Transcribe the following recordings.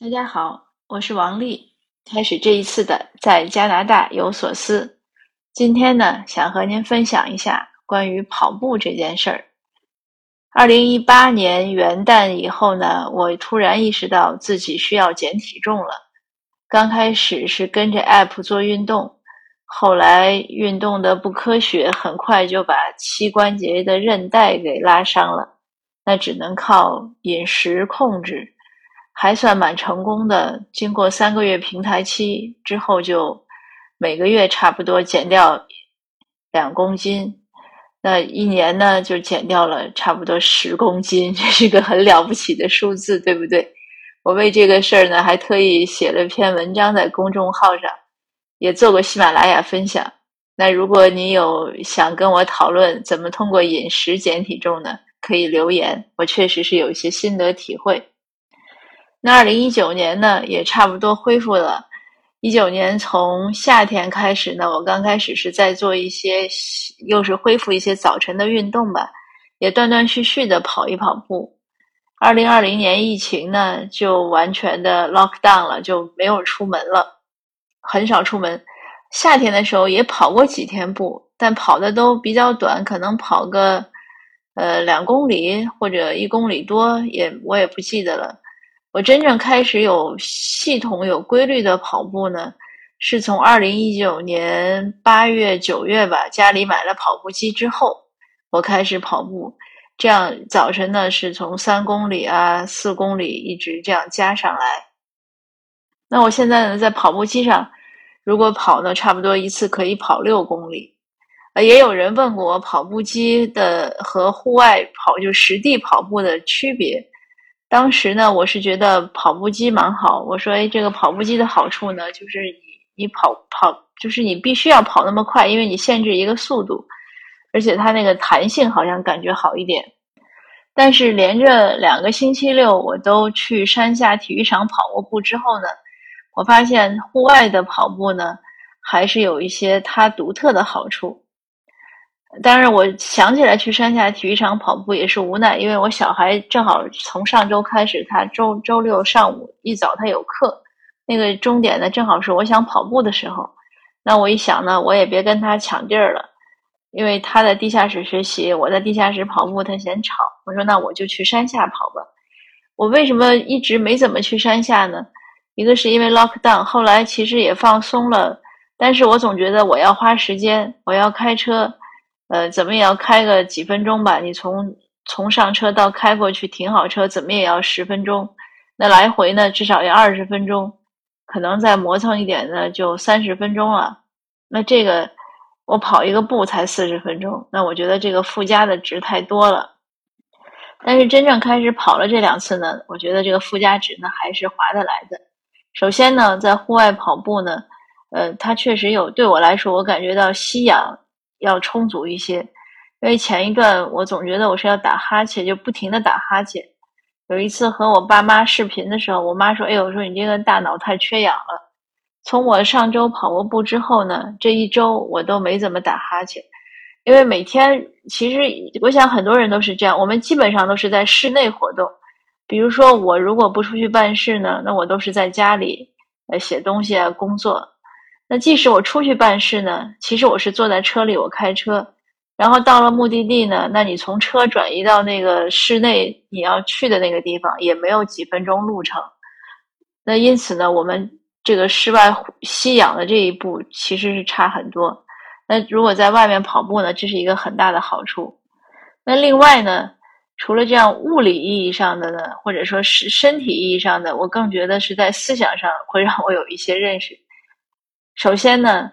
大家好，我是王丽。开始这一次的在加拿大有所思。今天呢，想和您分享一下关于跑步这件事儿。二零一八年元旦以后呢，我突然意识到自己需要减体重了。刚开始是跟着 App 做运动，后来运动的不科学，很快就把膝关节的韧带给拉伤了。那只能靠饮食控制。还算蛮成功的。经过三个月平台期之后，就每个月差不多减掉两公斤。那一年呢，就减掉了差不多十公斤，这是个很了不起的数字，对不对？我为这个事儿呢，还特意写了篇文章在公众号上，也做过喜马拉雅分享。那如果你有想跟我讨论怎么通过饮食减体重呢，可以留言。我确实是有一些心得体会。那二零一九年呢，也差不多恢复了。一九年从夏天开始呢，我刚开始是在做一些，又是恢复一些早晨的运动吧，也断断续续的跑一跑步。二零二零年疫情呢，就完全的 lock down 了，就没有出门了，很少出门。夏天的时候也跑过几天步，但跑的都比较短，可能跑个呃两公里或者一公里多，也我也不记得了。我真正开始有系统、有规律的跑步呢，是从二零一九年八月、九月吧，家里买了跑步机之后，我开始跑步。这样早晨呢，是从三公里啊、四公里一直这样加上来。那我现在呢，在跑步机上，如果跑呢，差不多一次可以跑六公里。呃，也有人问过我，跑步机的和户外跑，就实地跑步的区别。当时呢，我是觉得跑步机蛮好。我说，哎，这个跑步机的好处呢，就是你你跑跑，就是你必须要跑那么快，因为你限制一个速度，而且它那个弹性好像感觉好一点。但是连着两个星期六，我都去山下体育场跑过步之后呢，我发现户外的跑步呢，还是有一些它独特的好处。当然，我想起来去山下体育场跑步也是无奈，因为我小孩正好从上周开始，他周周六上午一早他有课，那个终点呢正好是我想跑步的时候。那我一想呢，我也别跟他抢地儿了，因为他在地下室学习，我在地下室跑步，他嫌吵。我说那我就去山下跑吧。我为什么一直没怎么去山下呢？一个是因为 lock down，后来其实也放松了，但是我总觉得我要花时间，我要开车。呃，怎么也要开个几分钟吧？你从从上车到开过去停好车，怎么也要十分钟。那来回呢，至少要二十分钟，可能再磨蹭一点呢，就三十分钟了。那这个我跑一个步才四十分钟，那我觉得这个附加的值太多了。但是真正开始跑了这两次呢，我觉得这个附加值呢还是划得来的。首先呢，在户外跑步呢，呃，它确实有对我来说，我感觉到吸氧。要充足一些，因为前一段我总觉得我是要打哈欠，就不停的打哈欠。有一次和我爸妈视频的时候，我妈说：“哎呦，说你这个大脑太缺氧了。”从我上周跑过步之后呢，这一周我都没怎么打哈欠，因为每天其实我想很多人都是这样，我们基本上都是在室内活动。比如说我如果不出去办事呢，那我都是在家里呃写东西啊工作。那即使我出去办事呢，其实我是坐在车里，我开车，然后到了目的地呢，那你从车转移到那个室内你要去的那个地方，也没有几分钟路程。那因此呢，我们这个室外吸氧的这一步其实是差很多。那如果在外面跑步呢，这是一个很大的好处。那另外呢，除了这样物理意义上的呢，或者说是身体意义上的，我更觉得是在思想上会让我有一些认识。首先呢，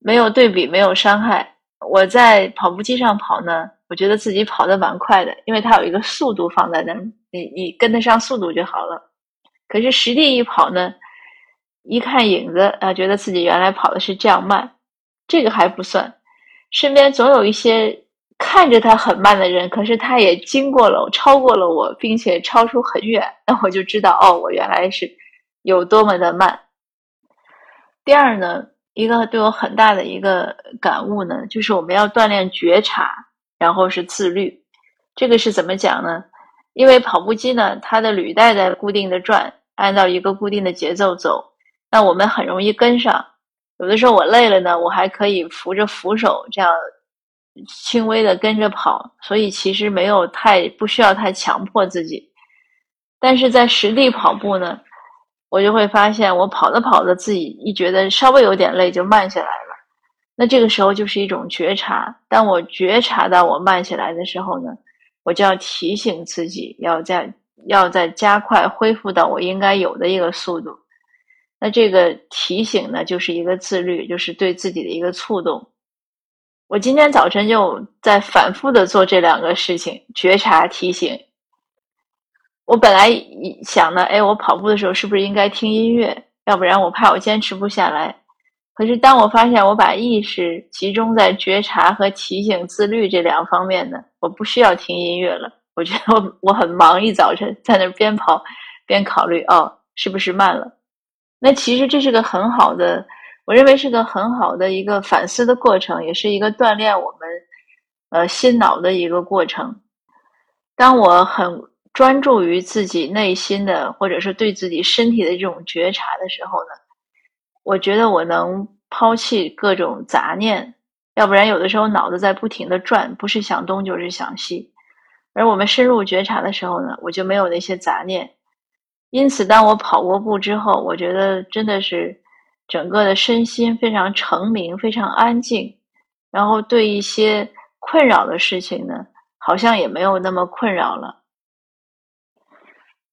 没有对比，没有伤害。我在跑步机上跑呢，我觉得自己跑得蛮快的，因为它有一个速度放在那儿，你你跟得上速度就好了。可是实地一跑呢，一看影子啊，觉得自己原来跑的是这样慢，这个还不算，身边总有一些看着他很慢的人，可是他也经过了，超过了我，并且超出很远，那我就知道哦，我原来是有多么的慢。第二呢，一个对我很大的一个感悟呢，就是我们要锻炼觉察，然后是自律。这个是怎么讲呢？因为跑步机呢，它的履带在固定的转，按照一个固定的节奏走，那我们很容易跟上。有的时候我累了呢，我还可以扶着扶手，这样轻微的跟着跑。所以其实没有太不需要太强迫自己。但是在实地跑步呢，我就会发现，我跑着跑着，自己一觉得稍微有点累，就慢下来了。那这个时候就是一种觉察。当我觉察到我慢下来的时候呢，我就要提醒自己，要在要在加快恢复到我应该有的一个速度。那这个提醒呢，就是一个自律，就是对自己的一个触动。我今天早晨就在反复的做这两个事情：觉察、提醒。我本来想呢，哎，我跑步的时候是不是应该听音乐？要不然我怕我坚持不下来。可是当我发现我把意识集中在觉察和提醒、自律这两方面呢，我不需要听音乐了。我觉得我我很忙，一早晨在那边跑边考虑，哦，是不是慢了？那其实这是个很好的，我认为是个很好的一个反思的过程，也是一个锻炼我们呃心脑的一个过程。当我很专注于自己内心的，或者是对自己身体的这种觉察的时候呢，我觉得我能抛弃各种杂念，要不然有的时候脑子在不停的转，不是想东就是想西。而我们深入觉察的时候呢，我就没有那些杂念。因此，当我跑过步之后，我觉得真的是整个的身心非常澄明、非常安静，然后对一些困扰的事情呢，好像也没有那么困扰了。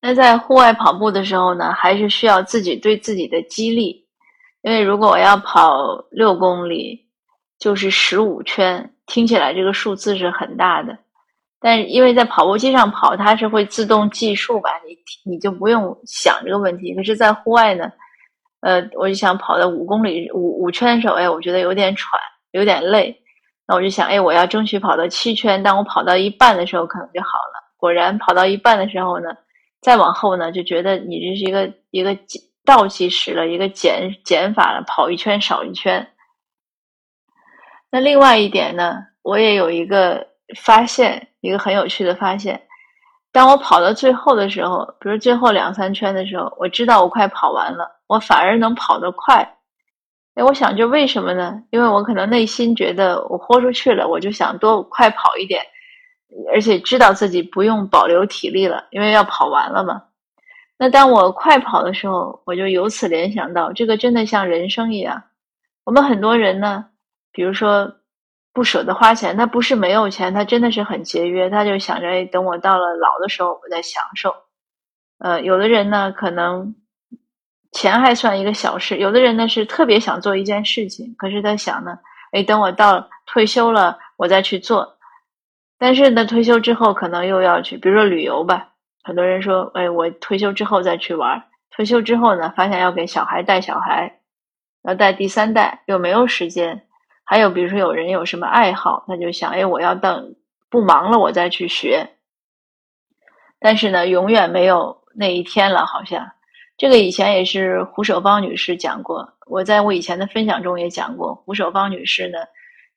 那在户外跑步的时候呢，还是需要自己对自己的激励，因为如果我要跑六公里，就是十五圈，听起来这个数字是很大的。但是因为在跑步机上跑，它是会自动计数吧，你你就不用想这个问题。可是，在户外呢，呃，我就想跑到五公里五五圈的时候，哎，我觉得有点喘，有点累。那我就想，哎，我要争取跑到七圈。当我跑到一半的时候，可能就好了。果然，跑到一半的时候呢，再往后呢，就觉得你这是一个一个倒计时了，一个减减法了，跑一圈少一圈。那另外一点呢，我也有一个发现。一个很有趣的发现，当我跑到最后的时候，比如最后两三圈的时候，我知道我快跑完了，我反而能跑得快。哎，我想，就为什么呢？因为我可能内心觉得我豁出去了，我就想多快跑一点，而且知道自己不用保留体力了，因为要跑完了嘛。那当我快跑的时候，我就由此联想到，这个真的像人生一样。我们很多人呢，比如说。不舍得花钱，他不是没有钱，他真的是很节约。他就想着，哎，等我到了老的时候，我再享受。呃，有的人呢，可能钱还算一个小事；有的人呢，是特别想做一件事情，可是他想呢，哎，等我到退休了，我再去做。但是呢，退休之后可能又要去，比如说旅游吧。很多人说，哎，我退休之后再去玩。退休之后呢，发现要给小孩带小孩，要带第三代，又没有时间。还有，比如说有人有什么爱好，他就想，哎，我要等不忙了，我再去学。但是呢，永远没有那一天了，好像。这个以前也是胡守芳女士讲过，我在我以前的分享中也讲过。胡守芳女士呢，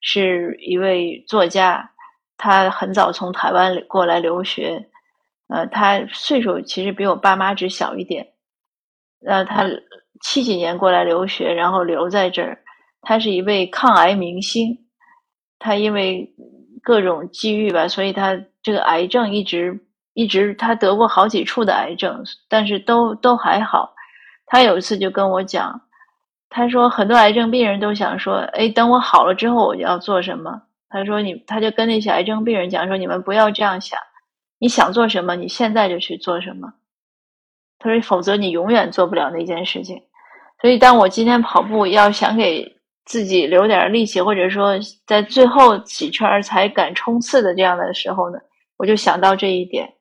是一位作家，他很早从台湾过来留学，呃，他岁数其实比我爸妈只小一点。那他七几年过来留学，然后留在这儿。他是一位抗癌明星，他因为各种机遇吧，所以他这个癌症一直一直他得过好几处的癌症，但是都都还好。他有一次就跟我讲，他说很多癌症病人都想说，哎，等我好了之后我要做什么？他说你他就跟那些癌症病人讲说，你们不要这样想，你想做什么，你现在就去做什么。他说否则你永远做不了那件事情。所以当我今天跑步要想给。自己留点力气，或者说在最后几圈才敢冲刺的这样的时候呢，我就想到这一点。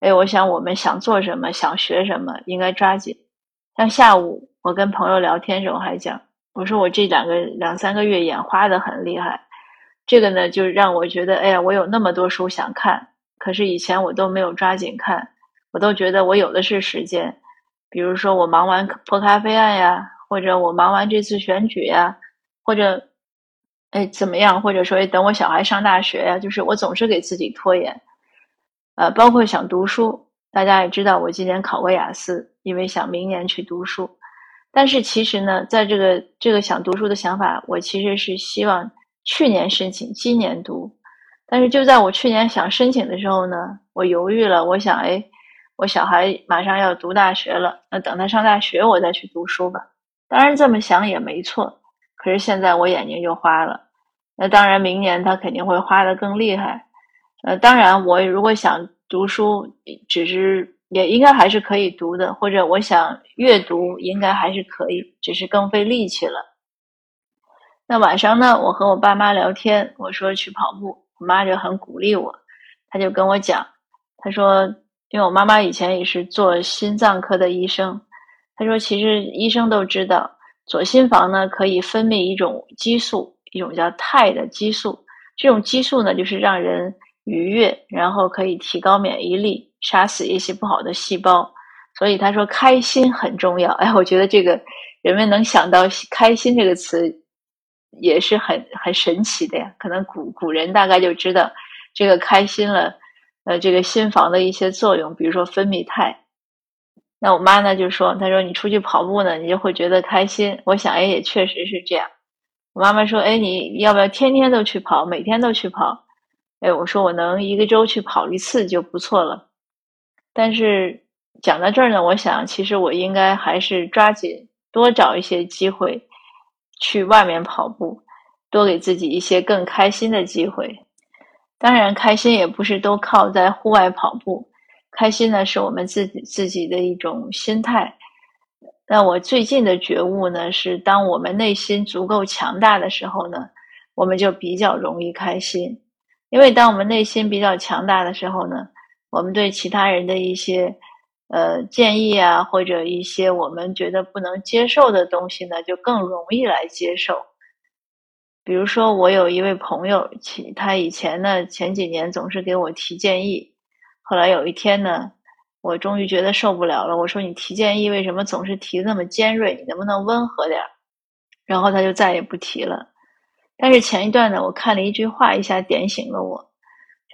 哎，我想我们想做什么，想学什么，应该抓紧。像下午我跟朋友聊天时候还讲，我说我这两个两三个月眼花的很厉害，这个呢就让我觉得，哎呀，我有那么多书想看，可是以前我都没有抓紧看，我都觉得我有的是时间。比如说我忙完破咖啡案呀，或者我忙完这次选举呀。或者，哎，怎么样？或者说，等我小孩上大学呀，就是我总是给自己拖延，呃，包括想读书，大家也知道，我今年考过雅思，因为想明年去读书。但是其实呢，在这个这个想读书的想法，我其实是希望去年申请，今年读。但是就在我去年想申请的时候呢，我犹豫了。我想，哎，我小孩马上要读大学了，那等他上大学，我再去读书吧。当然这么想也没错。可是现在我眼睛就花了。那当然，明年他肯定会花的更厉害。呃，当然，我如果想读书，只是。也应该还是可以读的，或者我想阅读应该还是可以，只是更费力气了。那晚上呢，我和我爸妈聊天，我说去跑步，我妈就很鼓励我，她就跟我讲，她说，因为我妈妈以前也是做心脏科的医生，她说其实医生都知道，左心房呢可以分泌一种激素，一种叫肽的激素，这种激素呢就是让人愉悦，然后可以提高免疫力。杀死一些不好的细胞，所以他说开心很重要。哎，我觉得这个人们能想到“开心”这个词，也是很很神奇的呀。可能古古人大概就知道这个开心了，呃，这个心房的一些作用，比如说分泌肽。那我妈呢就说：“她说你出去跑步呢，你就会觉得开心。”我想，哎，也确实是这样。我妈妈说：“哎，你要不要天天都去跑，每天都去跑？”哎，我说我能一个周去跑一次就不错了。但是讲到这儿呢，我想其实我应该还是抓紧多找一些机会去外面跑步，多给自己一些更开心的机会。当然，开心也不是都靠在户外跑步，开心呢是我们自己自己的一种心态。那我最近的觉悟呢，是当我们内心足够强大的时候呢，我们就比较容易开心。因为当我们内心比较强大的时候呢。我们对其他人的一些呃建议啊，或者一些我们觉得不能接受的东西呢，就更容易来接受。比如说，我有一位朋友，其他以前呢前几年总是给我提建议，后来有一天呢，我终于觉得受不了了。我说：“你提建议为什么总是提那么尖锐？你能不能温和点儿？”然后他就再也不提了。但是前一段呢，我看了一句话，一下点醒了我。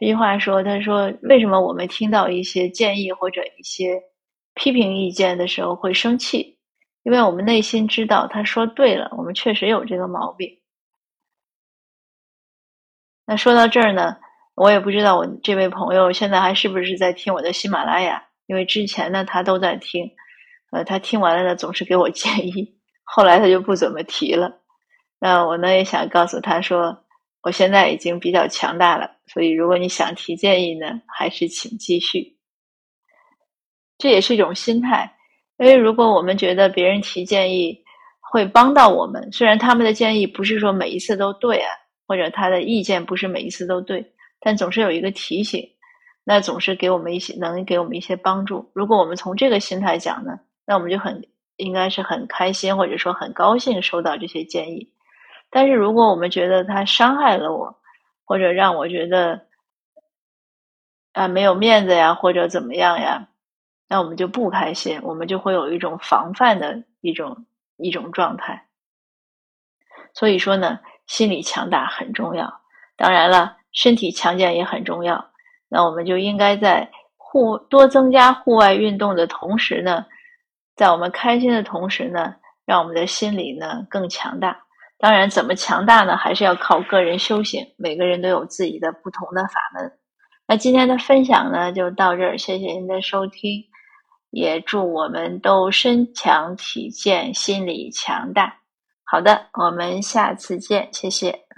这句话说：“他说，为什么我们听到一些建议或者一些批评意见的时候会生气？因为我们内心知道他说对了，我们确实有这个毛病。那说到这儿呢，我也不知道我这位朋友现在还是不是在听我的喜马拉雅，因为之前呢他都在听，呃，他听完了呢总是给我建议，后来他就不怎么提了。那我呢也想告诉他说。”我现在已经比较强大了，所以如果你想提建议呢，还是请继续。这也是一种心态，因为如果我们觉得别人提建议会帮到我们，虽然他们的建议不是说每一次都对啊，或者他的意见不是每一次都对，但总是有一个提醒，那总是给我们一些能给我们一些帮助。如果我们从这个心态讲呢，那我们就很应该是很开心，或者说很高兴收到这些建议。但是如果我们觉得他伤害了我，或者让我觉得啊没有面子呀，或者怎么样呀，那我们就不开心，我们就会有一种防范的一种一种状态。所以说呢，心理强大很重要，当然了，身体强健也很重要。那我们就应该在户多增加户外运动的同时呢，在我们开心的同时呢，让我们的心理呢更强大。当然，怎么强大呢？还是要靠个人修行。每个人都有自己的不同的法门。那今天的分享呢，就到这儿。谢谢您的收听，也祝我们都身强体健，心理强大。好的，我们下次见，谢谢。